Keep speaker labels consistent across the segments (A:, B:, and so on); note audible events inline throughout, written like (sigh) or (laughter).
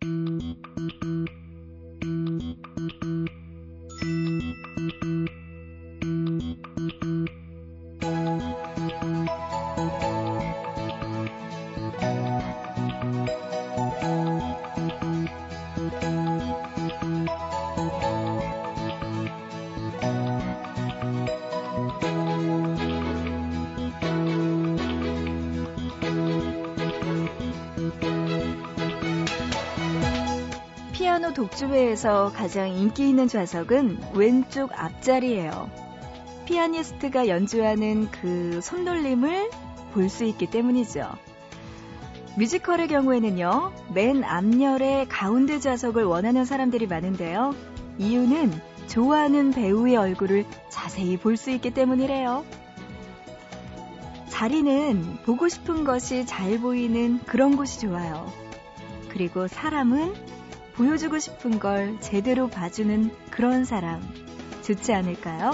A: 피 아노 독주회에서 가장 인기 있는 좌석은 왼쪽 앞자리예요. 피아니스트가 연주하는 그 손놀림을 볼 수 있기 때문이죠. 뮤지컬의 경우에는요, 맨 앞열의 가운데 좌석을 원하는 사람들이 많은데요. 이유는 좋아하는 배우의 얼굴을 자세히 볼 수 있기 때문이래요. 자리는 보고 싶은 것이 잘 보이는 그런 곳이 좋아요. 그리고 사람은 보여주고 싶은 걸 제대로 봐주는 그런 사람 좋지 않을까요?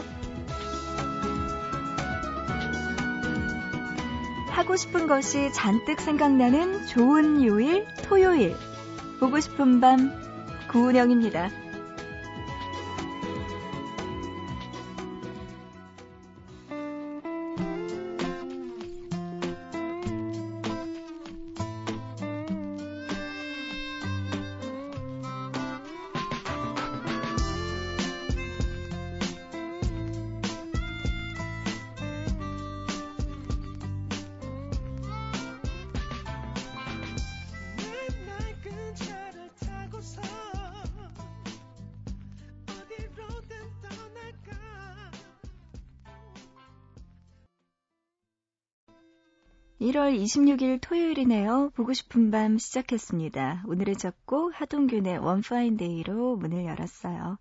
A: 하고 싶은 것이 잔뜩 생각나는 좋은 요일 토요일 보고 싶은 밤 구은영입니다. 1월 26일 토요일이네요. 보고 싶은 밤 시작했습니다. 오늘의 첫 곡 하동균의 One Fine Day로 문을 열었어요.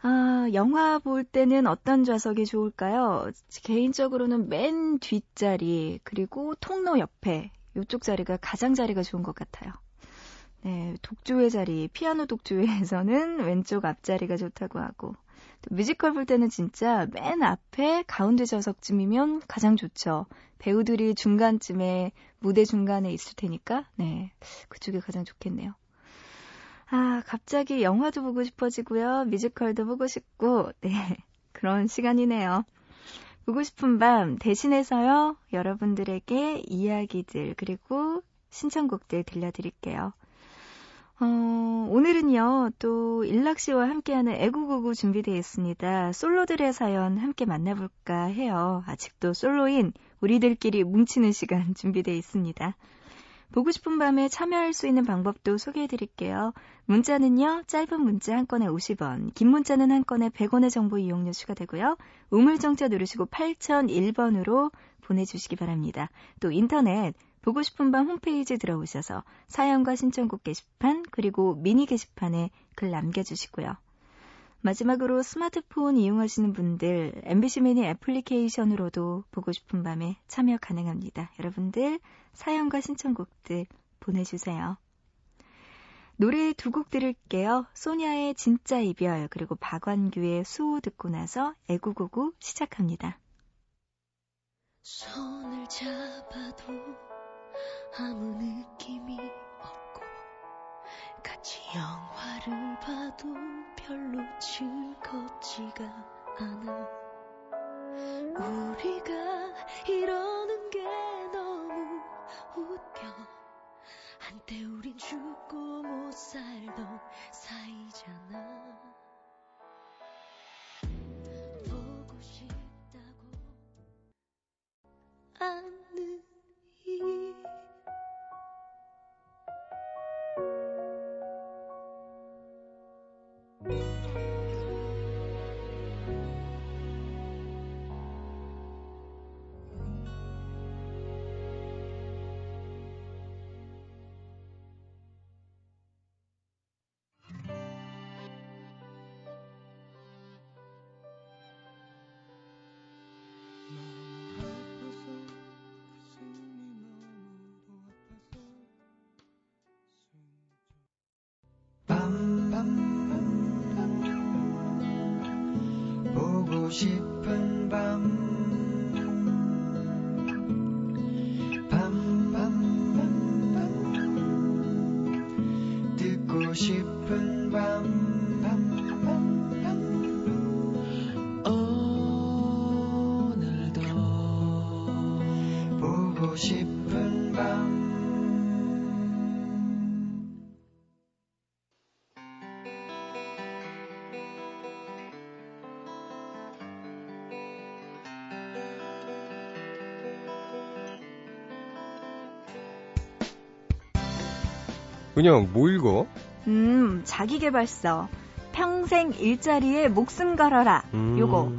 A: 아, 영화 볼 때는 어떤 좌석이 좋을까요? 개인적으로는 맨 뒷자리, 그리고 통로 옆에, 이쪽 자리가 가장 자리가 좋은 것 같아요. 네, 독주회 자리, 피아노 독주회에서는 (laughs) 왼쪽 앞자리가 좋다고 하고, 뮤지컬 볼 때는 진짜 맨 앞에 가운데 좌석쯤이면 가장 좋죠. 배우들이 중간쯤에 무대 중간에 있을 테니까 네 그쪽이 가장 좋겠네요. 아 갑자기 영화도 보고 싶어지고요. 뮤지컬도 보고 싶고 네 (laughs) 그런 시간이네요. 보고 싶은 밤 대신해서요 여러분들에게 이야기들 그리고 신청곡들 들려드릴게요. 어, 오늘은요, 또 일락 씨와 함께하는 애구구구 준비되어 있습니다. 솔로들의 사연 함께 만나볼까 해요. 아직도 솔로인 우리들끼리 뭉치는 시간 (laughs) 준비되어 있습니다. 보고 싶은 밤에 참여할 수 있는 방법도 소개해 드릴게요. 문자는요, 짧은 문자 한 건에 50원, 긴 문자는 한 건에 100원의 정보 이용료 추가되고요. 우물정자 누르시고 8001번으로 보내주시기 바랍니다. 또 인터넷 보고 싶은 밤 홈페이지 들어오셔서 사연과 신청곡 게시판 그리고 미니 게시판에 글 남겨주시고요. 마지막으로 스마트폰 이용하시는 분들 MBC 미니 애플리케이션으로도 보고 싶은 밤에 참여 가능합니다. 여러분들 사연과 신청곡들 보내주세요. 노래 두 곡 들을게요. 소냐의 진짜 이별 그리고 박완규의 수호 듣고 나서 애구구구 시작합니다. 손을 잡아도 아무 느낌이 없고 같이 영화를 봐도 별로 즐겁지가 않아. 우리가 이러는 게 너무 웃겨. 한때 우린 죽고 못 살던 사이잖아. 보고 싶다고. 않 싶은 밤
B: 은영, 뭐 읽어?
A: 음, 자기계발서. 평생 일자리에 목숨 걸어라.
B: 음,
A: 요거.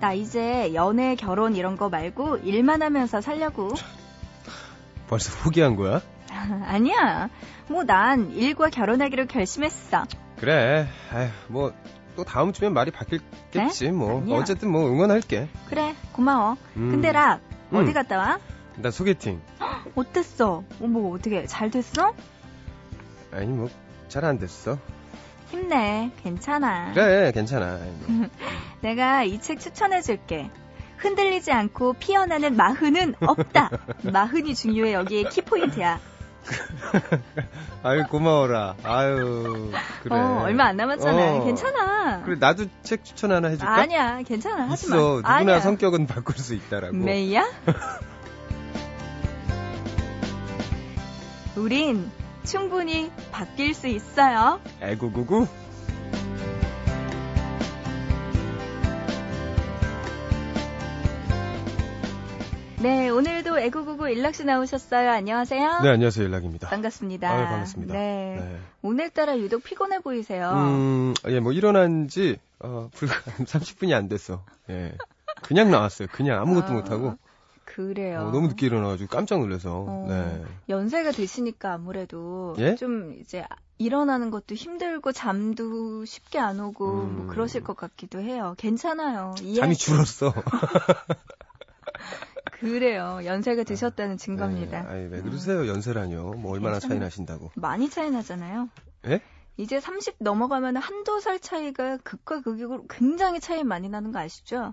A: 나 이제 연애, 결혼 이런 거 말고 일만 하면서 살려고. (laughs)
B: 벌써 포기한 거야? (laughs)
A: 아니야. 뭐 난 일과 결혼하기로 결심했어.
B: 그래. 아휴, 뭐, 또 다음 주면 말이 바뀌겠지, 뭐.
A: 아니야.
B: 어쨌든 뭐 응원할게.
A: 그래, 고마워.
B: 음.
A: 근데 락,
B: 음.
A: 어디 갔다 와?
B: 나 소개팅. (gasps)
A: 어땠어? 어머, 어떻게, 잘 됐어?
B: 아니, 뭐, 잘 안 됐어.
A: 힘내. 괜찮아.
B: 그래, 괜찮아. 뭐. (laughs)
A: 내가 이 책 추천해줄게. 흔들리지 않고 피어나는 마흔은 없다. (laughs) 마흔이 중요해. 여기에 키포인트야. (laughs)
B: 아유, 고마워라. 아유, 그래.
A: 어, 얼마 안 남았잖아.
B: 어.
A: 괜찮아.
B: 그래, 나도 책 추천 하나 해줄까?
A: 아니야, 괜찮아. 하지 마.
B: 누구나
A: 아니야.
B: 성격은 바꿀 수 있다라고.
A: 메이야? 우린 충분히 바뀔 수 있어요.
B: 애구구구.
A: 네, 오늘도 애구구구 일락 씨 나오셨어요. 안녕하세요.
B: 네, 안녕하세요. 연락입니다.
A: 반갑습니다.
B: 아유, 반갑습니다.
A: 네.
B: 네.
A: 오늘따라 유독 피곤해 보이세요.
B: 음, 예, 뭐 일어난 지 어, 불과 (laughs) 30분이 안 됐어. 예. 그냥 나왔어요. 그냥 아무것도
A: 아,
B: 못하고.
A: 그래요.
B: 어, 너무 늦게 일어나가지고 깜짝 놀라서.
A: 어,
B: 네.
A: 연세가 드시니까 아무래도
B: 예?
A: 좀 이제 일어나는 것도 힘들고 잠도 쉽게 안 오고 뭐
B: 음.
A: 그러실 것 같기도 해요. 괜찮아요.
B: 잠이. 줄었어. (laughs)
A: 그래요. 연세가 드셨다는 증거입니다.
B: 네, 아니, 왜 그러세요? 연세라뇨. 뭐 얼마나 차이
A: 괜찮아요.
B: 나신다고.
A: 많이 차이 나잖아요.
B: 예?
A: 이제 30 넘어가면 한두 살 차이가 극과 극으로 굉장히 차이 많이 나는 거 아시죠?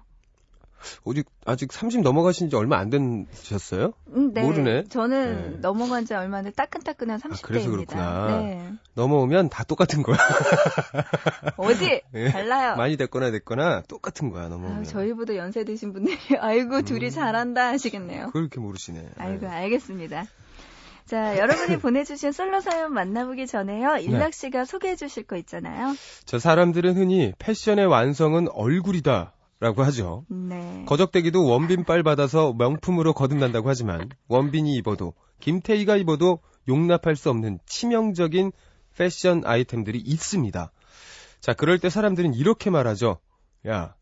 B: 아직, 아직 30 넘어가신 지 얼마 안 되셨어요?
A: 음, 네.
B: 모르네.
A: 저는
B: 네.
A: 넘어간 지 얼마 안 돼 따끈따끈한
B: 아, 그래서
A: 30대입니다.
B: 그렇구나.
A: 네.
B: 넘어오면 다 똑같은 거야. (laughs)
A: 어디
B: 예.
A: 달라요.
B: 많이 됐거나 됐거나 똑같은 거야, 넘어오면.
A: 아, 저희보다 연세 드신 분들이 (laughs) 아이고 둘이
B: 음.
A: 잘한다 하시겠네요.
B: 그걸 이렇게 모르시네.
A: 아이고
B: 아유.
A: 알겠습니다. 자 여러분이 보내주신 솔로 사연 만나보기 전에요.
B: 네.
A: 일락 씨가 소개해 주실 거 있잖아요.
B: 저 사람들은 흔히 패션의 완성은 얼굴이다. 라고 하죠.
A: 네.
B: 거적대기도 원빈 빨 받아서 명품으로 거듭난다고 하지만 원빈이 입어도 김태희가 입어도 용납할 수 없는 치명적인 패션 아이템들이 있습니다. 자, 그럴 때 사람들은 이렇게 말하죠. 야,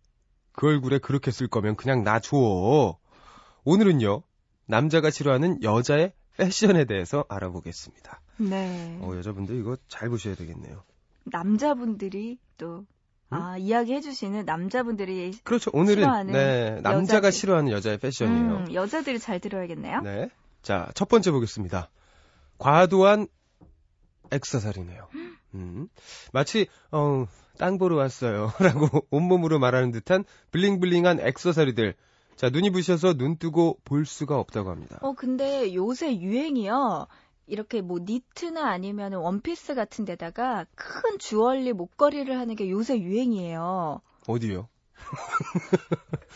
B: 그 얼굴에 그렇게 쓸 거면 그냥 나 줘. 오늘은요, 남자가 싫어하는 여자의 패션에 대해서 알아보겠습니다.
A: 네.
B: 어, 여자분들 이거 잘 보셔야 되겠네요.
A: 남자분들이 또 아, 이야기해 주시는 남자분들이
B: 그렇죠. 오늘은
A: 싫어하는
B: 네, 남자가
A: 여자들.
B: 싫어하는 여자의 패션이에요.
A: 음, 여자들이 잘 들어야겠네요.
B: 네. 자, 첫 번째 보겠습니다. 과도한 액세서리네요. 음. 마치, 어, 땅 보러 왔어요. (laughs) 라고 온몸으로 말하는 듯한 블링블링한 액세서리들. 자, 눈이 부셔서 눈 뜨고 볼 수가 없다고 합니다.
A: 어 근데 요새 유행이요. 이렇게 뭐 니트나 아니면 원피스 같은 데다가 큰 주얼리 목걸이를 하는 게 요새 유행이에요.
B: 어디요? (laughs)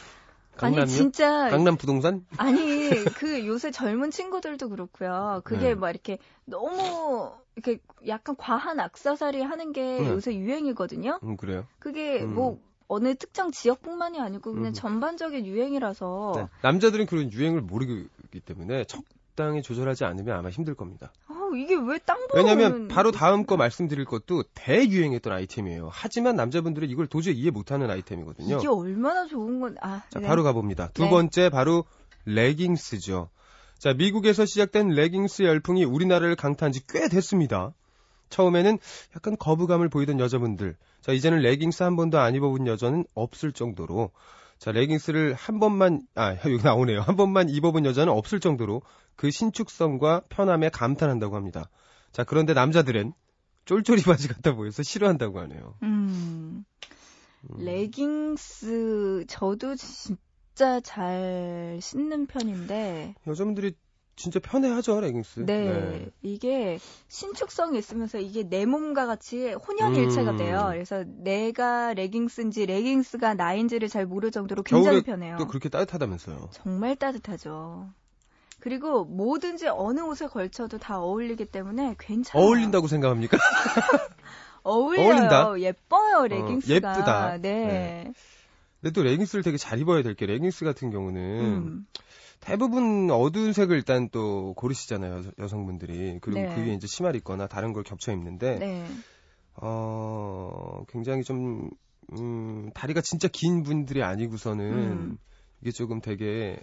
A: 아니
B: 강남이요?
A: 진짜
B: 강남 부동산?
A: 아니 그 요새 젊은 친구들도 그렇고요. 그게
B: 네.
A: 막 이렇게 너무 이렇게 약간 과한 악세사리 하는 게
B: 네.
A: 요새 유행이거든요.
B: 음, 그래요.
A: 그게
B: 음.
A: 뭐 어느 특정 지역뿐만이 아니고 그냥
B: 음.
A: 전반적인 유행이라서
B: 네. 남자들은 그런 유행을 모르기 때문에 적 당히 조절하지 않으면 아마 힘들 겁니다.
A: 어, 이게 왜 땅 보러
B: 왜냐면 바로 다음 거 말씀드릴 것도 대유행했던 아이템이에요. 하지만 남자분들은 이걸 도저히 이해 못 하는 아이템이거든요.
A: 이게 얼마나 좋은 건 아.
B: 자,
A: 네.
B: 바로 가 봅니다. 두
A: 네.
B: 번째 바로 레깅스죠. 자, 미국에서 시작된 레깅스 열풍이 우리나라를 강타한 지 꽤 됐습니다. 처음에는 약간 거부감을 보이던 여자분들. 자, 이제는 레깅스 한 번도 안 입어본 여자는 없을 정도로. 자, 레깅스를 한 번만, 아, (laughs) 여기 나오네요. 한 번만 입어본 여자는 없을 정도로 그 신축성과 편함에 감탄한다고 합니다. 자, 그런데 남자들은 쫄쫄이 바지 같아 보여서 싫어한다고 하네요.
A: 음.
B: 음.
A: 레깅스 저도 진짜 잘 신는 편인데
B: 여자분들이 진짜 편해하죠, 레깅스.
A: 네, 이게 신축성이 있으면서 이게 내 몸과 같이 혼연일체가
B: 음.
A: 돼요. 그래서 내가 레깅스인지 레깅스가 나인지를 잘 모를 정도로 굉장히 편해요.
B: 또 그렇게 따뜻하다면서요.
A: 정말 따뜻하죠. 그리고 뭐든지 어느 옷에 걸쳐도 다 어울리기 때문에 괜찮아요.
B: 어울린다고 생각합니까? (laughs)
A: 어울려요.
B: 어울린다?
A: 예뻐요, 레깅스가.
B: 예쁘다.
A: 네.
B: 근데 또 레깅스를 되게 잘 입어야 될 게 레깅스 같은 경우는
A: 음.
B: 대부분 어두운 색을 일단 또 고르시잖아요, 여, 성분들이 그리고
A: 네.
B: 그 위에 이제 치마를 입거나 다른 걸 겹쳐 입는데
A: 네.
B: 어, 굉장히 좀, 음, 다리가 진짜 긴 분들이 아니고서는
A: 음.
B: 이게 조금 되게,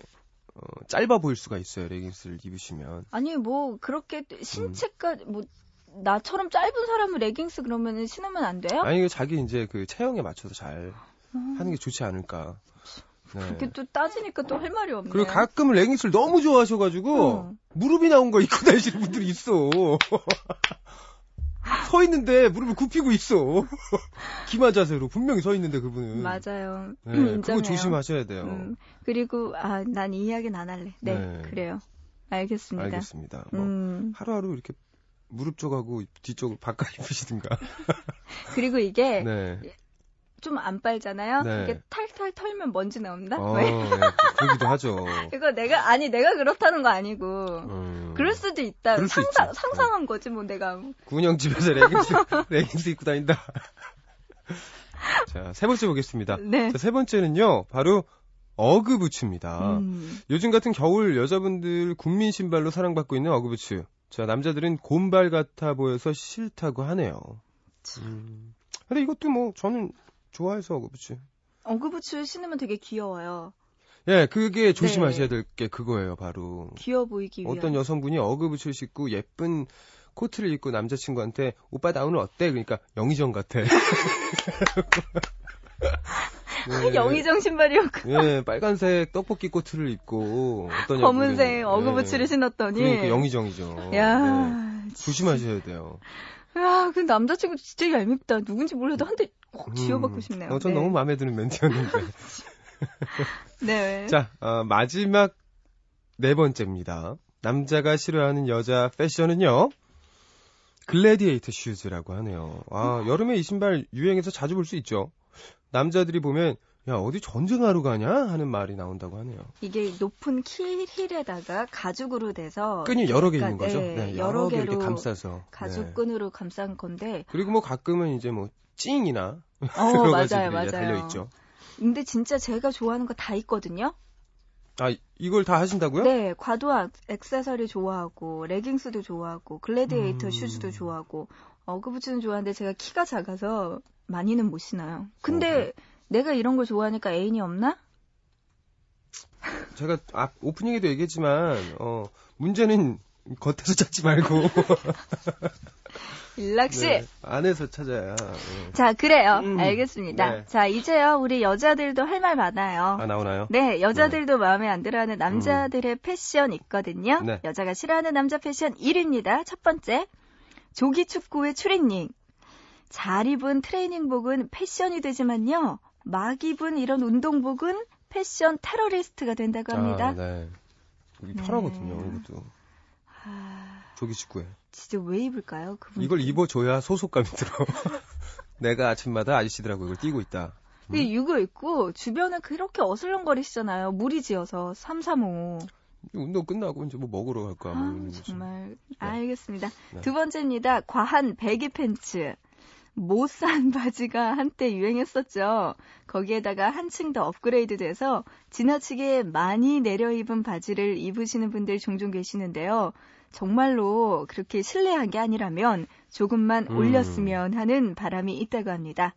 B: 어, 짧아 보일 수가 있어요, 레깅스를 입으시면.
A: 아니 뭐 그렇게
B: 음.
A: 신체가 뭐 나처럼 짧은 사람은 레깅스 그러면 신으면 안 돼요?
B: 아니, 자기 이제 그 체형에 맞춰서 잘
A: 음.
B: 하는 게 좋지 않을까. 네.
A: 그렇게 또 따지니까 또 할 말이 없네요.
B: 그리고 가끔은 레깅스를 너무 좋아하셔가지고,
A: 어.
B: 무릎이 나온 거 입고 다니시는 분들이 있어. (laughs) 서 있는데 무릎을 굽히고 있어. (laughs) 기마 자세로 분명히 서 있는데 그분은.
A: 맞아요.
B: 네,
A: 인정해요.
B: 그거 조심하셔야 돼요.
A: 음, 그리고 아 난 이 이야기는 안 할래. 네,
B: 네.
A: 그래요. 알겠습니다.
B: 알겠습니다. 뭐
A: 음
B: 하루하루 이렇게 무릎 쪽하고 뒤쪽 바깥 입으시든가. (laughs)
A: 그리고 이게
B: 네.
A: 좀 안 빨잖아요.
B: 네.
A: 이게 탈탈 털면 먼지 나온다.
B: 어,
A: 왜?
B: 네, 그러기도 하죠. (laughs)
A: 이거 내가 아니 내가 그렇다는 거 아니고
B: 음.
A: 그럴 수도 있다.
B: 그럴 수
A: 상상. 상상한 거지 뭐 내가.
B: 군영 집에서 레깅스, (laughs) 레깅스 입고 다닌다. (laughs) 자, 세 번째 보겠습니다.
A: 네.
B: 자, 세 번째는요, 바로 어그부츠입니다.
A: 음.
B: 요즘 같은 겨울 여자분들 국민 신발로 사랑받고 있는 어그부츠. 자, 남자들은 곰발 같아 보여서 싫다고 하네요. 음. 근데 이것도 뭐 저는 좋아해서 어그부츠.
A: 어그부츠 신으면 되게 귀여워요.
B: 예, 그게 조심하셔야
A: 네.
B: 될게 그거예요, 바로.
A: 귀여워 보이기 위한.
B: 어떤 여성분이 어그부츠를 신고 예쁜 코트를 입고 남자친구한테 오빠 나 오늘 어때? 그러니까 영희정 같아. 네. (laughs)
A: 영희정 신발이었고
B: 예, 빨간색 떡볶이 코트를 입고 어떤
A: 검은색 어그부츠를
B: 예,
A: 신었더니.
B: 그러니까 영희정이죠.
A: 야.
B: 네. 조심하셔야 돼요.
A: 야, 그 남자친구 진짜 얄밉다. 누군지 몰라도 한 대 꼭
B: 음.
A: 쥐어받고 싶네요.
B: 어, 전
A: 네.
B: 너무 마음에 드는 멘트였는데. (laughs)
A: 네. (laughs)
B: 자, 어, 마지막 네 번째입니다. 남자가 싫어하는 여자 패션은요. gladiator shoes라고 하네요. 아, 여름에 이 신발 유행해서 자주 볼 수 있죠. 남자들이 보면 야, 어디 전쟁하러 가냐? 하는 말이 나온다고 하네요.
A: 이게 높은 킬 힐에다가 가죽으로 돼서
B: 끈이 여러 개 있는
A: 약간,
B: 거죠.
A: 네,
B: 네,
A: 여러
B: 여러 개 이렇게
A: 개로
B: 감싸서.
A: 가죽
B: 네.
A: 끈으로 감싼 건데.
B: 그리고 뭐 가끔은 이제 뭐 찡이나
A: 어, (laughs)
B: 여러
A: 맞아요, 맞아요.
B: 달려 있죠.
A: 근데 진짜 제가 좋아하는 거 다 있거든요.
B: 아, 이걸 다 하신다고요?
A: 네, 과도 액세서리 좋아하고 레깅스도 좋아하고 글래디에이터
B: 음.
A: 슈즈도 좋아하고 어그부츠는 좋아하는데 제가 키가 작아서 많이는 못 신어요. 근데 내가 이런 걸 좋아하니까 애인이 없나? (laughs)
B: 제가 앞 오프닝에도 얘기했지만 어 문제는 겉에서 (laughs) 찾지 말고
A: 일락씨.
B: 네, 안에서 찾아야. 예.
A: 자, 그래요.
B: 음,
A: 알겠습니다.
B: 네.
A: 자, 이제요, 우리 여자들도 할 말 많아요.
B: 아 나오나요?
A: 네, 여자들도 마음에 안 들어 하는 남자들의 패션 있거든요.
B: 네.
A: 여자가 싫어하는 남자 패션 1위입니다. 첫 번째, 조기 축구의 추리닝. 잘 입은 트레이닝복은 패션이 되지만요, 막 입은 이런 운동복은 패션 테러리스트가 된다고 합니다.
B: 아, 네. 여기
A: 네.
B: 편하거든요. 이것도
A: 아,
B: 조기 축구에.
A: 진짜 왜 입을까요? 그분.
B: 이걸 입어줘야 소속감이 들어. (laughs) 내가 아침마다 아저씨들하고 이걸 뛰고 있다. 음.
A: 이거 입고 주변에 그렇게 어슬렁거리시잖아요. 무리지어서 335.
B: 운동 끝나고 이제 뭐 먹으러 갈 거야. 뭐
A: 아. 정말 알겠습니다.
B: 네.
A: 두 번째입니다. 과한 배기 팬츠. 못산 (laughs) 바지가 한때 유행했었죠. 거기에다가 한층 더 업그레이드 돼서 지나치게 많이 내려 입은 바지를 입으시는 분들 종종 계시는데요. 정말로 그렇게 실내한 게 아니라면 조금만
B: 음.
A: 올렸으면 하는 바람이 있다고 합니다.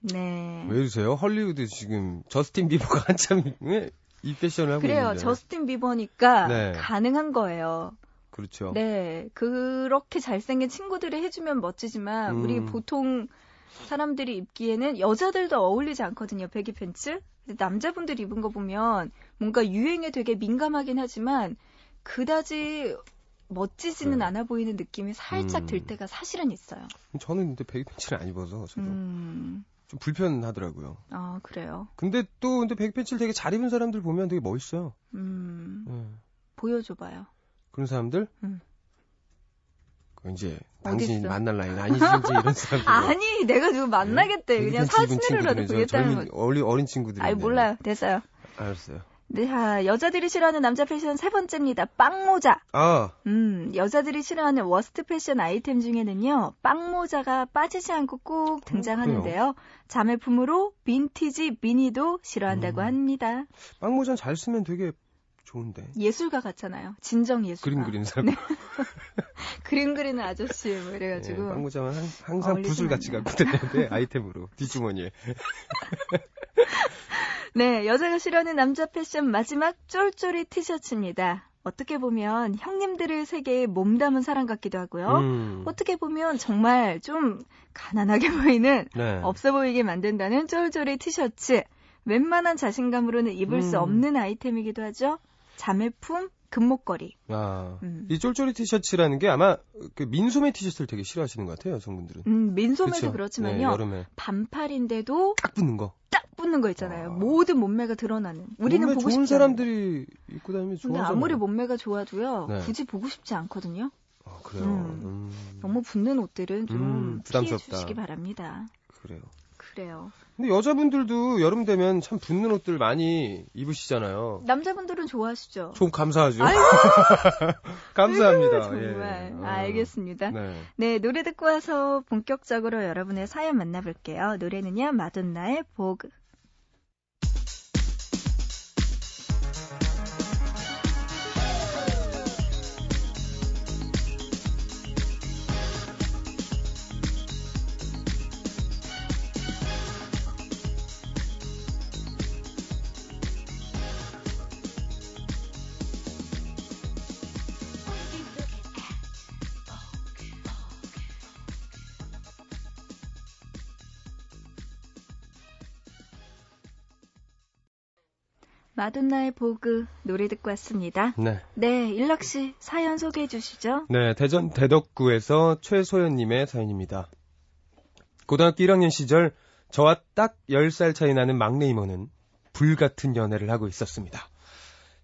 A: 네.
B: 왜 이러세요? 헐리우드 지금 저스틴 비버가 (laughs) 한참 예? 이 패션을 하고
A: 그래요.
B: 있는데.
A: 저스틴 비버니까
B: 네.
A: 가능한 거예요.
B: 그렇죠.
A: 네, 그렇게 잘생긴 친구들이 해주면 멋지지만
B: 음.
A: 우리 보통 사람들이 입기에는 여자들도 어울리지 않거든요. 배기 팬츠. 남자분들 입은 거 보면 뭔가 유행에 되게 민감하긴 하지만 그다지 멋지지는
B: 네.
A: 않아 보이는 느낌이 살짝
B: 음.
A: 들 때가 사실은 있어요.
B: 저는 근데 베기 팬츠를 안 입어서 저도
A: 음,
B: 좀 불편하더라고요.
A: 아 그래요.
B: 근데 또 근데 베기 팬츠를 되게 잘 입은 사람들 보면 되게 멋있어요.
A: 음,
B: 예.
A: 보여줘봐요.
B: 그런 사람들?
A: 음.
B: 그 이제 당신이
A: 어딨어?
B: 만날 나이는 아니지 이제 이런 사람들. (laughs)
A: 아니, 내가 누구 만나겠대. 그냥 사진으로라도 보겠다는 거.
B: 어린 어린 친구들이.
A: 아이, 몰라요. 됐어요.
B: 알았어요.
A: 네, 자, 여자들이 싫어하는 남자 패션 세 번째입니다. 빵모자.
B: 아,
A: 음, 여자들이 싫어하는 worst 패션 아이템 중에는요, 빵모자가 빠지지 않고 꼭 등장하는데요. 자매품으로 빈티지 비니도 싫어한다고
B: 음.
A: 합니다.
B: 빵모자 잘 쓰면 되게 좋은데.
A: 예술가 같잖아요. 진정 예술가.
B: 그림 그리는 사람.
A: 네. (laughs) 그림 그리는 아저씨 뭐
B: 예,
A: 이래가지고.
B: 빵모자만 항- 항상
A: 어울리진
B: 붓을 같이
A: 않네요.
B: 갖고 다니는데 아이템으로 뒷주머니에. (laughs)
A: 네, 여자가 싫어하는 남자 패션 마지막 쫄쫄이 티셔츠입니다. 어떻게 보면 형님들의 세계에 몸 담은 사람 같기도 하고요.
B: 음.
A: 어떻게 보면 정말 좀 가난하게 (laughs) 보이는
B: 네.
A: 없어 보이게 만든다는 쫄쫄이 티셔츠. 웬만한 자신감으로는 입을 수
B: 음.
A: 없는 아이템이기도 하죠. 자매품, 금목걸이.
B: 아,
A: 음.
B: 이 쫄쫄이 티셔츠라는 게 아마 그 민소매 티셔츠를 되게 싫어하시는 것 같아요, 여성분들은.
A: 음, 민소매도
B: 그쵸?
A: 그렇지만
B: 네,
A: 요
B: 여름에
A: 반팔인데도
B: 딱 붙는 거.
A: 딱 붙는 거 있잖아요.
B: 아.
A: 모든 몸매가 드러나는. 우리는
B: 몸매
A: 보고
B: 좋은
A: 싶지.
B: 사람들이 입고 다니면
A: 근데
B: 좋아하잖아요.
A: 아무리 몸매가 좋아도요.
B: 네.
A: 굳이 보고 싶지 않거든요.
B: 아, 그래요.
A: 음.
B: 음.
A: 너무 붙는 옷들은 좀
B: 음,
A: 피해
B: 부담스럽다.
A: 주시기 바랍니다.
B: 그래요.
A: 그래요.
B: 근데 여자분들도 여름 되면 참 붙는 옷들 많이 입으시잖아요.
A: 남자분들은 좋아하시죠?
B: 좀 감사하죠. (laughs) 감사합니다.
A: 정말.
B: 예. 어.
A: 알겠습니다.
B: 네.
A: 네, 노래 듣고 와서 본격적으로 여러분의 사연 만나볼게요. 노래는요, 마돈나의 보 마돈나의 보그 노래 듣고 왔습니다.
B: 네.
A: 네, 일락 씨 사연 소개해 주시죠.
B: 네, 대전 대덕구에서 최소연 님의 사연입니다. 고등학교 1학년 시절 저와 딱 10살 차이 나는 막내 이모는 불같은 연애를 하고 있었습니다.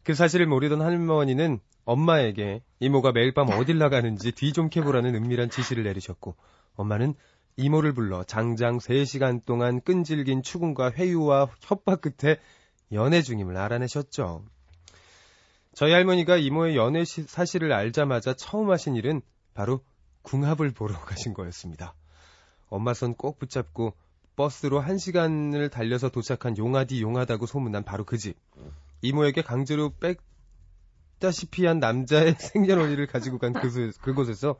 B: 그 사실을 모르던 할머니는 엄마에게 이모가 매일 밤 어딜 나가는지 뒤 좀 캐보라는 은밀한 지시를 내리셨고 엄마는 이모를 불러 장장 3시간 동안 끈질긴 추궁과 회유와 협박 끝에 연애 중임을 알아내셨죠. 저희 할머니가 이모의 연애 시- 사실을 알자마자 처음 하신 일은 바로 궁합을 보러 (laughs) 가신 거였습니다. 엄마 손 꼭 붙잡고 버스로 한 시간을 달려서 도착한 용하디 용하다고 소문난 바로 그 집. 이모에게 강제로 뺐다시피 한 남자의 (laughs) 생년월일을 가지고 간 그, 그곳에서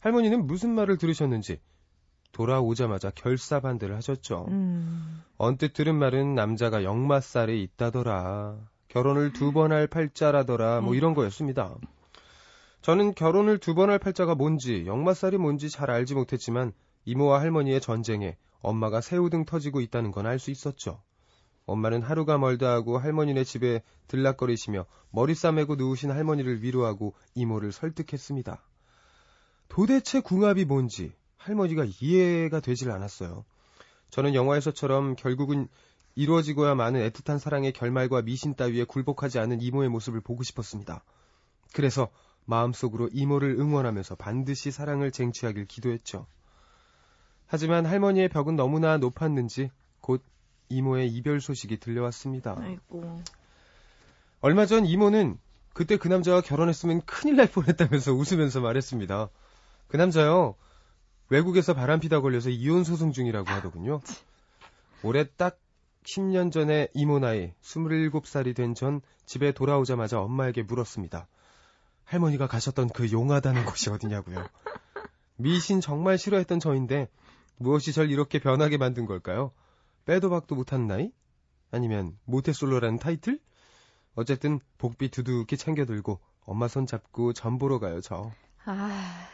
B: 할머니는 무슨 말을 들으셨는지 돌아오자마자 결사반대를 하셨죠.
A: 음,
B: 언뜻 들은 말은 남자가 역마살이 있다더라. 결혼을 두 번 할 팔자라더라. 뭐 이런 거였습니다. 저는 결혼을 두 번 할 팔자가 뭔지, 역마살이 뭔지 잘 알지 못했지만 이모와 할머니의 전쟁에 엄마가 새우등 터지고 있다는 건 알 수 있었죠. 엄마는 하루가 멀다 하고 할머니네 집에 들락거리시며 머리 싸매고 누우신 할머니를 위로하고 이모를 설득했습니다. 도대체 궁합이 뭔지 할머니가 이해가 되질 않았어요. 저는 영화에서처럼 결국은 이루어지고야 마는 애틋한 사랑의 결말과 미신 따위에 굴복하지 않은 이모의 모습을 보고 싶었습니다. 그래서 마음속으로 이모를 응원하면서 반드시 사랑을 쟁취하길 기도했죠. 하지만 할머니의 벽은 너무나 높았는지 곧 이모의 이별 소식이 들려왔습니다.
A: 아이고.
B: 얼마 전 이모는 그때 그 남자와 결혼했으면 큰일 날 뻔했다면서 웃으면서 말했습니다. 그 남자요, 외국에서 바람피다 걸려서 이혼 소송 중이라고 하더군요. 올해 딱 10년 전에 이모 나이 27살이 된 전 집에 돌아오자마자 엄마에게 물었습니다. 할머니가 가셨던 그 용하다는 곳이 어디냐고요. 미신 정말 싫어했던 저인데 무엇이 절 이렇게 변하게 만든 걸까요? 빼도 박도 못하는 나이? 아니면 모태솔로라는 타이틀? 어쨌든 복비 두둑히 챙겨들고 엄마 손 잡고 전 보러 가요 저.
A: 아,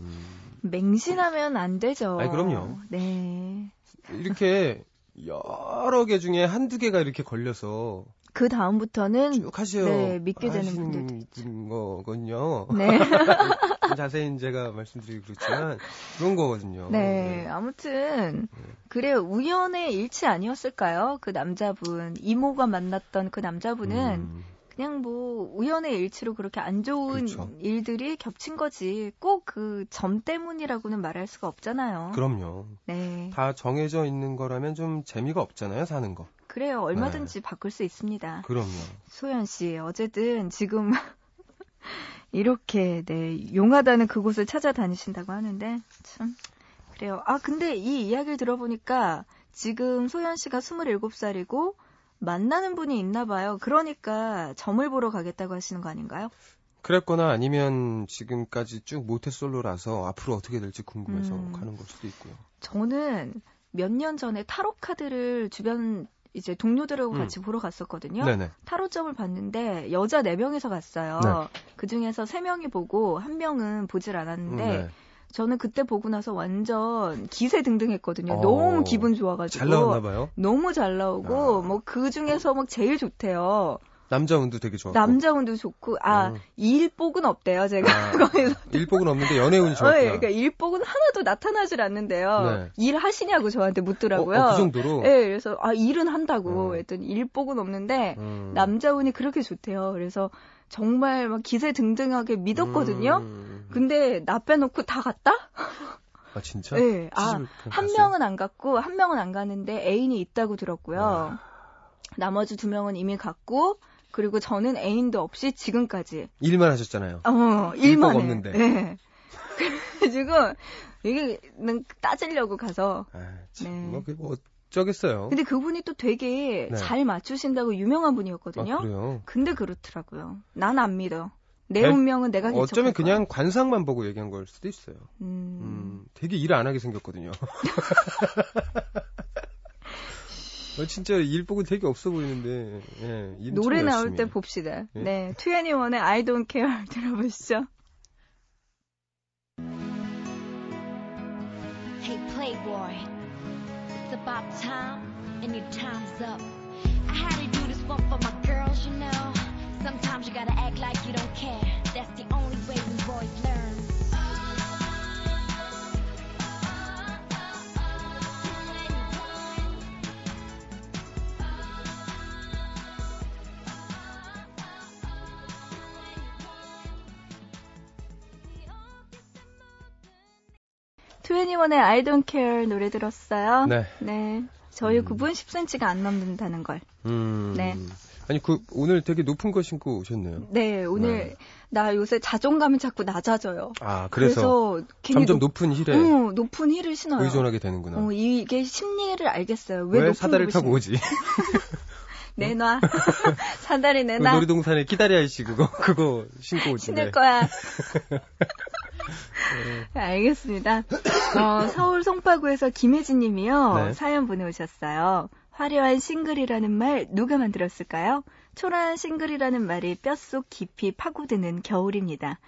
B: 음,
A: 맹신하면 안 되죠.
B: 아이, 그럼요.
A: 네.
B: 이렇게 여러 개 중에 한두 개가 이렇게 걸려서
A: 그 다음부터는
B: 쭉 하시오.
A: 네, 믿게 되는 분들도 있죠.
B: 거거든요.
A: 네. (laughs)
B: 자세히 제가 말씀드리기 그렇지만 그런 거거든요.
A: 네, 아무튼 그래요. 우연의 일치 아니었을까요? 그 남자분 이모가 만났던 그 남자분은
B: 음,
A: 그냥 뭐 우연의 일치로 그렇게 안 좋은
B: 그렇죠.
A: 일들이 겹친 거지 꼭 그 점 때문이라고는 말할 수가 없잖아요.
B: 그럼요.
A: 네.
B: 다 정해져 있는 거라면 좀 재미가 없잖아요, 사는 거.
A: 그래요. 얼마든지 바꿀 수 있습니다.
B: 그럼요.
A: 소연 씨, 어쨌든 지금 (laughs) 이렇게 네 용하다는 그곳을 찾아다니신다고 하는데 참 그래요. 아 근데 이 이야기를 들어보니까 지금 소연 씨가 27살이고 만나는 분이 있나 봐요. 그러니까 점을 보러 가겠다고 하시는 거 아닌가요?
B: 그랬거나 아니면 지금까지 쭉 모태솔로라서 앞으로 어떻게 될지 궁금해서
A: 음.
B: 가는 걸 수도 있고요.
A: 저는 몇 년 전에 타로 카드를 주변 이제 동료들하고
B: 음.
A: 같이 보러 갔었거든요.
B: 네네.
A: 타로점을 봤는데 여자 4명이서 갔어요.
B: 네.
A: 그 중에서 3명이 보고 한 명은 보질 않았는데
B: 네.
A: 저는 그때 보고 나서 완전 기세 등등했거든요.
B: 어.
A: 너무 기분 좋아가지고
B: 잘 나왔나 봐요.
A: 너무 잘 나오고
B: 아.
A: 뭐그 중에서 막 제일 좋대요.
B: 남자 운도 되게 좋았고.
A: 남자 운도 좋고 아
B: 어.
A: 일복은 없대요. 제가
B: 아, (laughs)
A: 거기서
B: 일복은 없는데 연애 운이
A: 어. 예, 그러니까 일복은 하나도 나타나질 않는데요.
B: 네.
A: 일 하시냐고 저한테 묻더라고요.
B: 어, 어, 그 정도로.
A: 예, 그래서 아 일은 한다고
B: 어.
A: 했더니 일복은 없는데
B: 음.
A: 남자 운이 그렇게 좋대요. 그래서 정말 막 기세 등등하게 믿었거든요.
B: 음.
A: 근데 나 빼놓고 다 갔다?
B: 아 진짜?
A: 네. 아,
B: 시집을 그냥
A: 한
B: 갔어요?
A: 명은 안 갔고 한 명은 안 갔는데 애인이 있다고 들었고요.
B: 아.
A: 나머지 두 명은 이미 갔고 그리고 저는 애인도 없이 지금까지
B: 일만 하셨잖아요.
A: 어, 일만 해.
B: 없는데.
A: 네. (laughs) 그래가지고 이게 는 따지려고 가서
B: 아, 참,
A: 네.
B: 뭐, 그, 뭐 어쩌겠어요.
A: 근데 그분이 또 되게
B: 네.
A: 잘 맞추신다고 유명한 분이었거든요.
B: 아, 그래요.
A: 근데 그렇더라고요. 난 안 믿어. 내
B: 백-
A: 운명은 내가 개척할
B: 어쩌면
A: 거야.
B: 그냥 관상만 보고 얘기한 걸 수도 있어요.
A: 음.
B: 음, 되게 일 안 하게 생겼거든요. (laughs) 어, 진짜 일복은 되게 없어 보이는데, 예,
A: 노래 나올
B: 열심히
A: 때. 봅시다.
B: 예.
A: 네, 21의 I don't care (laughs) 들어보시죠.
C: Hey Playboy, it's about time and your time's up. I had to do this one for my girls, you know. Sometimes you gotta act like you don't care. That's the only way we boys learn.
A: 트웬티원의 I don't care 노래 들었어요.
B: 네.
A: 네. 저희
B: 음.
A: 9분 10cm가 안 넘는다는 걸.
B: 음.
A: 네.
B: 아니, 그, 오늘 되게 높은 거 신고 오셨네요.
A: 네, 오늘
B: 네.
A: 나 요새 자존감이 자꾸 낮아져요.
B: 아, 그래서,
A: 괜히
B: 점점
A: 높,
B: 높은 힐에
A: 어, 높은 힐을 신어요.
B: 의존하게 되는구나.
A: 어, 이게 심리를 알겠어요. 왜,
B: 왜, 사다리를
A: 걸
B: 타고 오지? (laughs)
A: 내놔. (laughs) 사다리
B: 그
A: 내놔.
B: 놀이동산에 기다려야 씨 그거 그거 신고 오지.
A: 신을 거야. (laughs) 알겠습니다. 어, 서울 송파구에서 김혜진 님이요.
B: 네.
A: 사연 보내오셨어요. 화려한 싱글이라는 말 누가 만들었을까요? 초라한 싱글이라는 말이 뼛속 깊이 파고드는 겨울입니다.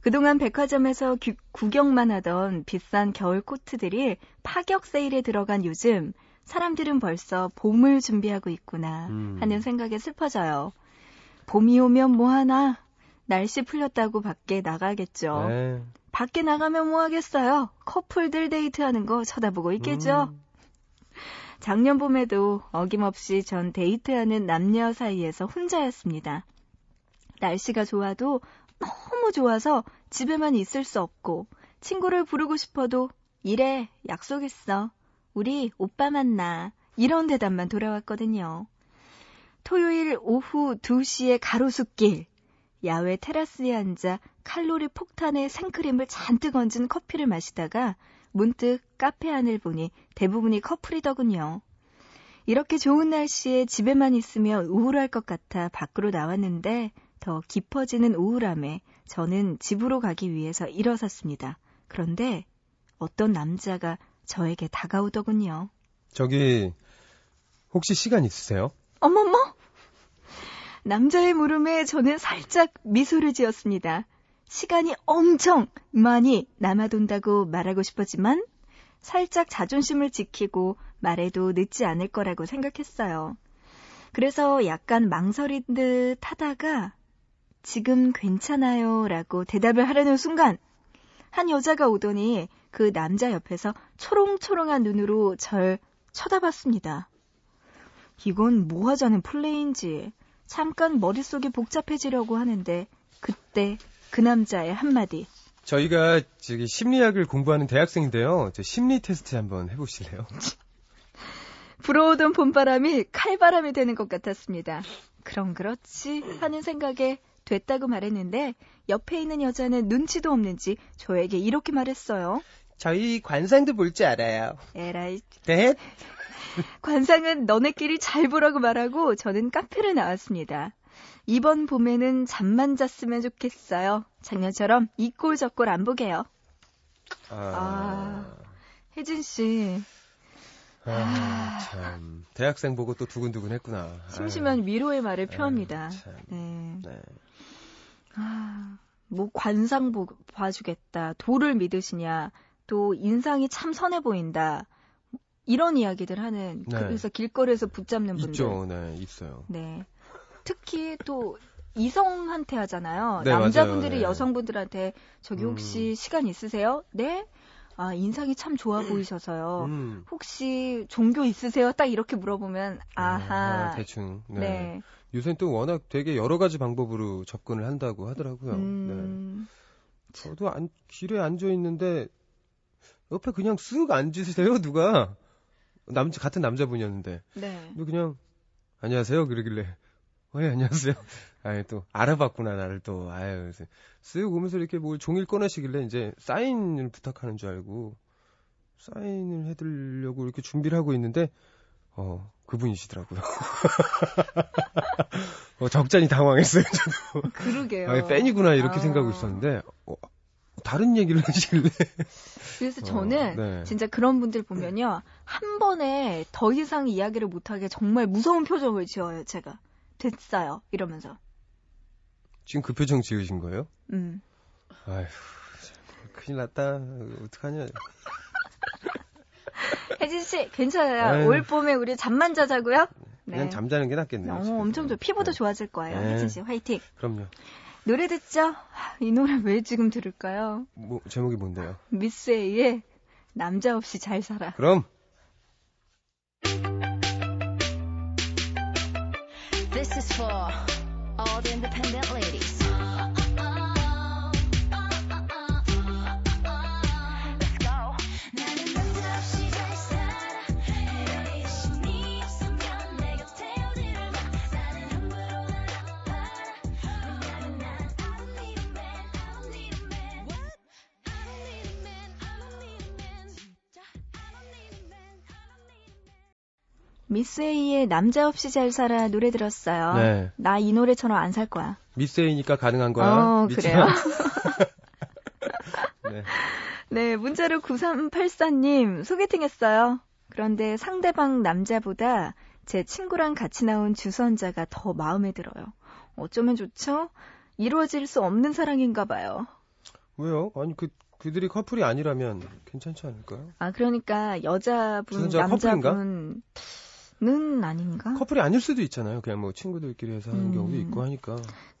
A: 그동안 백화점에서 규- 구경만 하던 비싼 겨울 코트들이 파격 세일에 들어간 요즘 사람들은 벌써 봄을 준비하고 있구나
B: 음.
A: 하는 생각에 슬퍼져요. 봄이 오면 뭐하나? 날씨 풀렸다고 밖에 나가겠죠.
B: 네.
A: 밖에 나가면 뭐 하겠어요? 커플들 데이트하는 거 쳐다보고 있겠죠?
B: 음.
A: 작년 봄에도 어김없이 전 데이트하는 남녀 사이에서 혼자였습니다. 날씨가 좋아도 너무 좋아서 집에만 있을 수 없고 친구를 부르고 싶어도 이래 약속 있어. 우리 오빠 만나. 이런 대답만 돌아왔거든요. 토요일 오후 2시에 가로수길. 야외 테라스에 앉아 칼로리 폭탄의 생크림을 잔뜩 얹은 커피를 마시다가 문득 카페 안을 보니 대부분이 커플이더군요. 이렇게 좋은 날씨에 집에만 있으면 우울할 것 같아 밖으로 나왔는데 더 깊어지는 우울함에 저는 집으로 가기 위해서 일어섰습니다. 그런데 어떤 남자가 저에게 다가오더군요.
B: 저기 혹시 시간 있으세요?
A: 어머머! 남자의 물음에 저는 살짝 미소를 지었습니다. 시간이 엄청 많이 남아돈다고 말하고 싶었지만 살짝 자존심을 지키고 말해도 늦지 않을 거라고 생각했어요. 그래서 약간 망설인 듯 하다가 지금 괜찮아요 라고 대답을 하려는 순간 한 여자가 오더니 그 남자 옆에서 초롱초롱한 눈으로 절 쳐다봤습니다. 이건 뭐 하자는 플레이인지 잠깐 머릿속이 복잡해지려고 하는데 그때 그 남자의 한마디.
B: 저희가 저기 심리학을 공부하는 대학생인데요. 저 심리 테스트 한번 해보실래요? (laughs)
A: 불어오던 봄바람이 칼바람이 되는 것 같았습니다. 그럼 그렇지 하는 생각에 됐다고 말했는데 옆에 있는 여자는 눈치도 없는지 저에게 이렇게 말했어요.
B: 저희 관상도 볼 줄 알아요.
A: 에라이
B: 네? (laughs)
A: 관상은 너네끼리 잘 보라고 말하고 저는 카페를 나왔습니다. 이번 봄에는 잠만 잤으면 좋겠어요. 작년처럼 이꼴 저꼴 안 보게요. 아. 혜진 씨
B: 아, 참. 대학생 보고 또 두근두근 했구나.
A: 심심한 위로의 말을 표합니다.
B: 아유, 참.
A: 네.
B: 네.
A: 아, 뭐 관상 보, 봐주겠다. 도를 믿으시냐. 또 인상이 참 선해 보인다. 이런 이야기들 하는
B: 네.
A: 그래서 길거리에서 붙잡는 분들.
B: 있죠, 네, 있어요.
A: 네. 특히 또 이성한테 하잖아요.
B: 네,
A: 남자분들이
B: 맞아요. 네.
A: 여성분들한테 저기 혹시
B: 음.
A: 시간 있으세요? 네? 아, 인상이 참 좋아 보이셔서요.
B: 음.
A: 혹시 종교 있으세요? 딱 이렇게 물어보면 아하.
B: 아, 대충. 네.
A: 네.
B: 요새는 또 워낙 되게 여러 가지 방법으로 접근을 한다고 하더라고요. 네.
A: 음.
B: 저도 안, 길에 앉아 있는데 옆에 그냥 쓱 앉으세요, 누가. 남 같은 남자분이었는데.
A: 네.
B: 근데 그냥 안녕하세요 그러길래 어, 예, 안녕하세요. 아예 또 알아봤구나 나를 또 아유 그래서 쓱 오면서 이렇게 뭘 종일 꺼내시길래 이제 사인을 부탁하는 줄 알고 사인을 해드리려고 이렇게 준비를 하고 있는데 어 그분이시더라고요. (laughs) 어, 적잖이 당황했어요. 저도.
A: 그러게요.
B: 아, 팬이구나 이렇게
A: 아.
B: 생각하고 있었는데 어, 다른 얘기를 하시길래
A: 그래서
B: 어,
A: 저는
B: 네.
A: 진짜 그런 분들 보면요. 한 번에 더 이상 이야기를 못하게 정말 무서운 표정을 지어요, 제가. 됐어요. 이러면서.
B: 지금 그 표정 지으신 거예요?
A: 음.
B: 아휴 참, 큰일 났다 어떡하냐. (laughs)
A: 혜진 씨, 괜찮아요.
B: 에휴.
A: 올 봄에 우리 잠만 자자고요.
B: 그냥 잠자는 게 낫겠네요.
A: 어. 엄청 좋. 피부도
B: 네.
A: 좋아질 거예요.
B: 네.
A: 혜진 씨, 화이팅.
B: 그럼요.
A: 노래 듣죠? 하, 이 노래 왜 지금 들을까요?
B: 뭐 제목이 뭔데요?
A: 미스 A의 남자 없이 잘 살아.
B: 그럼
C: This is for all the independent ladies.
A: 미스 A의 남자 없이 잘 살아 노래 들었어요.
B: 네.
A: 나 이 노래처럼 안 살 거야.
B: 미세이니까 가능한 거야.
A: 어, 그래요.
B: 마. (laughs) 네.
A: 네, 문자로 9384님 소개팅 했어요. 그런데 상대방 남자보다 제 친구랑 같이 나온 주선자가 더 마음에 들어요. 어쩌면 좋죠? 이루어질 수 없는 사랑인가 봐요.
B: 왜요? 아니 그 그들이 커플이 아니라면 괜찮지 않을까요?
A: 아, 그러니까 여자분,
B: 주선자가 커플인가?
A: 남자분은 아닌가?
B: 커플이 아닐 수도 있잖아요. 그냥 뭐 친구들끼리 해서 하는
A: 음.
B: 경우도 있고 하니까.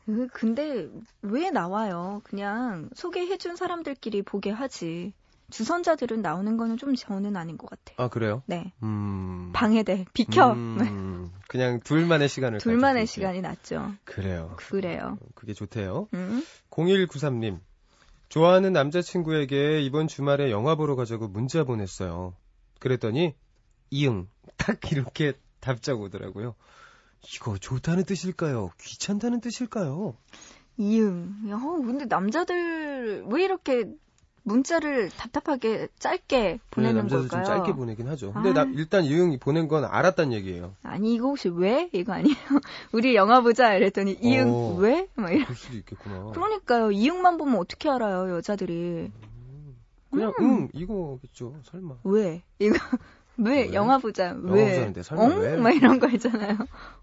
A: 으, 근데 왜 나와요? 그냥 소개해준 사람들끼리 보게 하지. 주선자들은 나오는 거는 좀 저는 아닌 것 같아요.
B: 아 그래요?
A: 네.
B: 음.
A: 방해돼. 비켜.
B: 음, 그냥 둘만의 시간을
A: 둘만의 시간이 낫죠.
B: 그래요.
A: 그래요.
B: 그게 좋대요.
A: 음?
B: 0193님. 좋아하는 남자친구에게 이번 주말에 영화 보러 가자고 문자 보냈어요. 그랬더니 이응 딱 이렇게 답장 오더라고요. 이거 좋다는 뜻일까요? 귀찮다는 뜻일까요?
A: 이응. 야, 근데 남자들 왜 이렇게 문자를 답답하게 짧게 보내는
B: 네, 남자들
A: 걸까요?
B: 좀 짧게 보내긴 하죠. 근데
A: 아.
B: 나, 일단 이응 보낸 건 알았단 얘기예요.
A: 아니 이거 혹시 왜? 이거 아니에요? (laughs) 우리 영화 보자 이랬더니 이응
B: 어.
A: 왜? 막 이런.
B: 그럴 수도 있겠구나.
A: 그러니까요. 이응만 보면 어떻게 알아요, 여자들이.
B: 그냥 응 이거겠죠. 설마.
A: 왜? 이거 왜?
B: 왜?
A: 영화 보자.
B: 영화
A: 왜?
B: 왜?
A: 막 이런 거 있잖아요.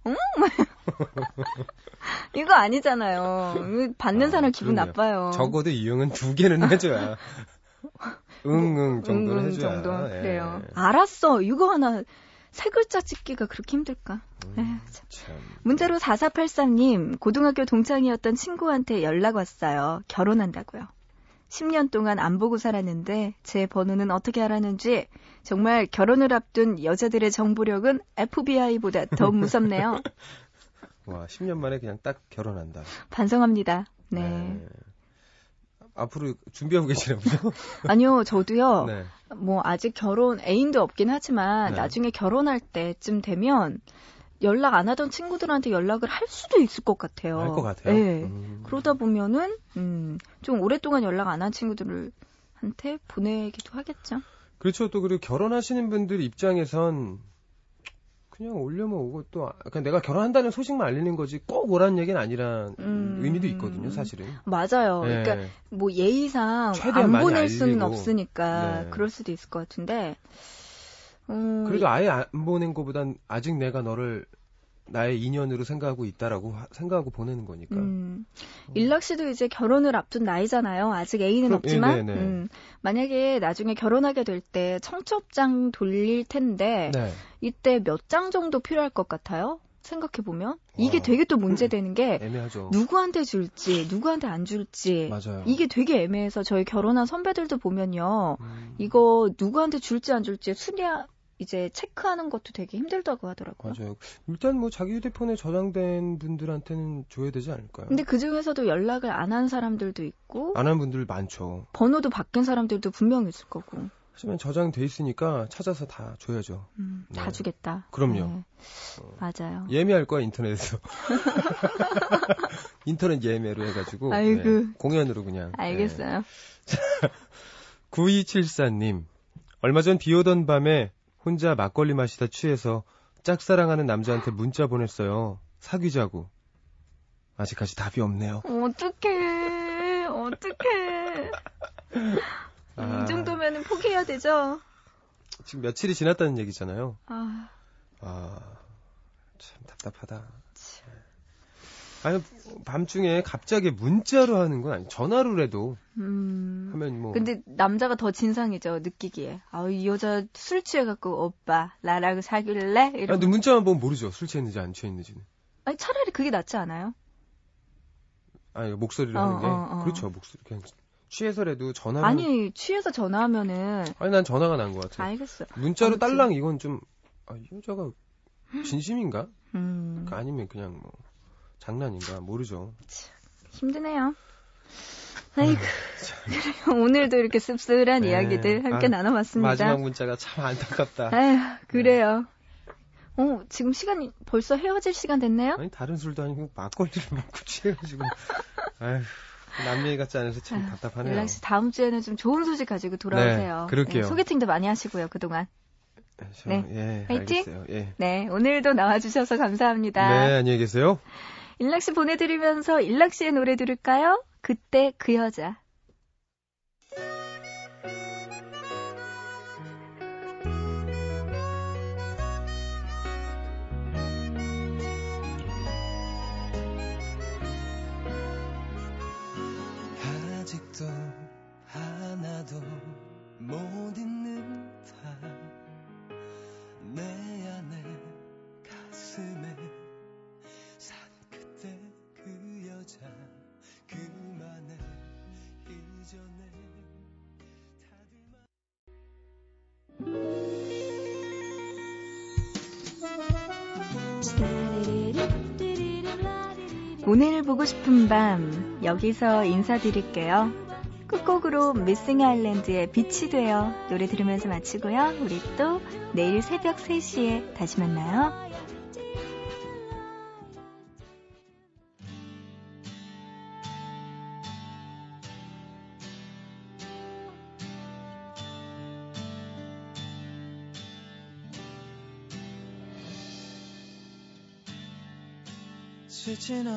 A: 엉? 막 (laughs) 이거 아니잖아요. 이거 받는
B: 아,
A: 사람 기분
B: 그러네요.
A: 나빠요.
B: 적어도 이응은 두 개는 해줘야. 응응 정도는
A: 응, 응
B: 해줘야.
A: 정도.
B: 예.
A: 그래요. 알았어. 이거 하나 세 글자 찍기가 그렇게 힘들까?
B: 음,
A: 에휴, 참.
B: 참.
A: 문자로 4483님, 고등학교 동창이었던 친구한테 연락 왔어요. 결혼한다고요. 10년 동안 안 보고 살았는데 제 번호는 어떻게 알았는지 정말 결혼을 앞둔 여자들의 정보력은 FBI보다 더 (laughs) 무섭네요.
B: 와, 10년 만에 그냥 딱 결혼한다.
A: 반성합니다. 네.
B: 앞으로 준비하고 계시나 보죠? (laughs)
A: 아니요, 저도요.
B: 네.
A: 뭐 아직 결혼 애인도 없긴 하지만
B: 네.
A: 나중에 결혼할 때쯤 되면 연락 안 하던 친구들한테 연락을 할 수도 있을 것 같아요.
B: 할 것 같아요.
A: 네.
B: 음.
A: 그러다 보면은 음, 좀 오랫동안 연락 안 한 친구들한테 보내기도 하겠죠.
B: 그렇죠. 또 그리고 결혼하시는 분들 입장에선 그냥 올려면 오고 또 아- 그냥 내가 결혼한다는 소식만 알리는 거지 꼭 오라는 얘기는 아니란
A: 음.
B: 의미도 있거든요, 사실은.
A: 맞아요.
B: 네.
A: 그러니까 뭐 예의상 안 보낼 수는. 없으니까
B: 네.
A: 그럴 수도 있을 것 같은데. 음,
B: 그래도 아예 안 보낸 것보단 아직 내가 너를 나의 인연으로 생각하고 있다라고 하- 생각하고 보내는 거니까.
A: 음, 일락 씨도 이제 결혼을 앞둔 나이잖아요. 아직 애인은
B: 그럼,
A: 없지만,
B: 예, 네, 네.
A: 음, 만약에 나중에 결혼하게 될 때 청첩장 돌릴 텐데,
B: 네.
A: 이때 몇 장 정도 필요할 것 같아요? 생각해 보면. 이게
B: 와.
A: 되게 또 문제되는 게, (clears throat)
B: 애매하죠.
A: 누구한테 줄지, 누구한테 안 줄지,
B: 맞아요.
A: 이게 되게 애매해서 저희 결혼한 선배들도 보면요,
B: 음,
A: 이거 누구한테 줄지 안 줄지 수냐, 이제 체크하는 것도 되게 힘들다고 하더라고요.
B: 맞아요. 일단 뭐 자기 휴대폰에 저장된 분들한테는 줘야 되지 않을까요?
A: 근데 그 중에서도 연락을 안 한 사람들도 있고,
B: 안 한 분들 많죠.
A: 번호도 바뀐 사람들도 분명 있을 거고.
B: 하지만 저장돼 있으니까 찾아서 다 줘야죠.
A: 음, 다
B: 네.
A: 주겠다.
B: 그럼요.
A: 네. 맞아요.
B: 예매할 거야 인터넷에서. (laughs) 인터넷 예매로 해가지고
A: 아이고.
B: 네, 공연으로 그냥. 네.
A: 알겠어요.
B: 9274님 얼마 전 비오던 밤에 혼자 막걸리 마시다 취해서 짝사랑하는 남자한테 문자 보냈어요. 사귀자고. 아직까지 답이 없네요.
A: 어떡해. 어떡해.
B: 아,
A: 이 정도면 포기해야 되죠?
B: 지금 며칠이 지났다는 얘기잖아요.
A: 아,
B: 아, 참 답답하다. 아니, 밤중에 갑자기 문자로 하는 건 아니, 전화로라도
A: 음.
B: 하면 뭐.
A: 근데 남자가 더 진상이죠, 느끼기에. 아우, 이 여자 술 취해갖고, 오빠, 나랑 사귈래? 이런.
B: 근데 문자만 보면 모르죠. 술 취했는지 안 취했는지는.
A: 아니, 차라리 그게 낫지 않아요?
B: 아니, 목소리를
A: 어,
B: 하는 게.
A: 어, 어.
B: 그렇죠. 목소리. 그냥 취해서라도 전화만.
A: 아니, 취해서 전화하면은,
B: 아니, 난 전화가 난 것 같아요.
A: 알겠어.
B: 문자로
A: 아무튼.
B: 딸랑 이건 좀, 아, 이 여자가 진심인가?
A: 음,
B: 그러니까 아니면 그냥 뭐, 장난인가? 모르죠.
A: 힘드네요. 아이고. 그래요. 오늘도 이렇게 씁쓸한
B: 네.
A: 이야기들 함께
B: 아,
A: 나눠봤습니다.
B: 마지막 문자가 참 안타깝다.
A: 아휴, 그래요. 어, 지금 시간이 벌써 헤어질 시간 됐네요?
B: 아니, 다른 술도 아니고 막걸리를 먹고 취해가지고. 아휴, 남 얘기 같지 않아서 참 답답하네요.
A: 일랑 씨 다음 주에는 좀 좋은 소식 가지고 돌아오세요.
B: 네, 그럴게요.
A: 소개팅도 많이 하시고요, 그동안.
B: 저,
A: 네.
B: 예,
A: 화이팅!
B: 알겠어요. 예.
A: 네, 오늘도 나와주셔서 감사합니다.
B: 네, 안녕히 계세요.
A: 일락 씨 보내드리면서 일락 씨의 노래 들을까요? 그때 그 여자.
D: 아직도 하나도 못 잊는
A: 오늘 보고 싶은 밤 여기서 인사드릴게요. 끝곡으로 미싱 아일랜드의 빛이 되어 노래 들으면서 마치고요. 우리 또 내일 새벽 3시에 다시 만나요.
D: 스친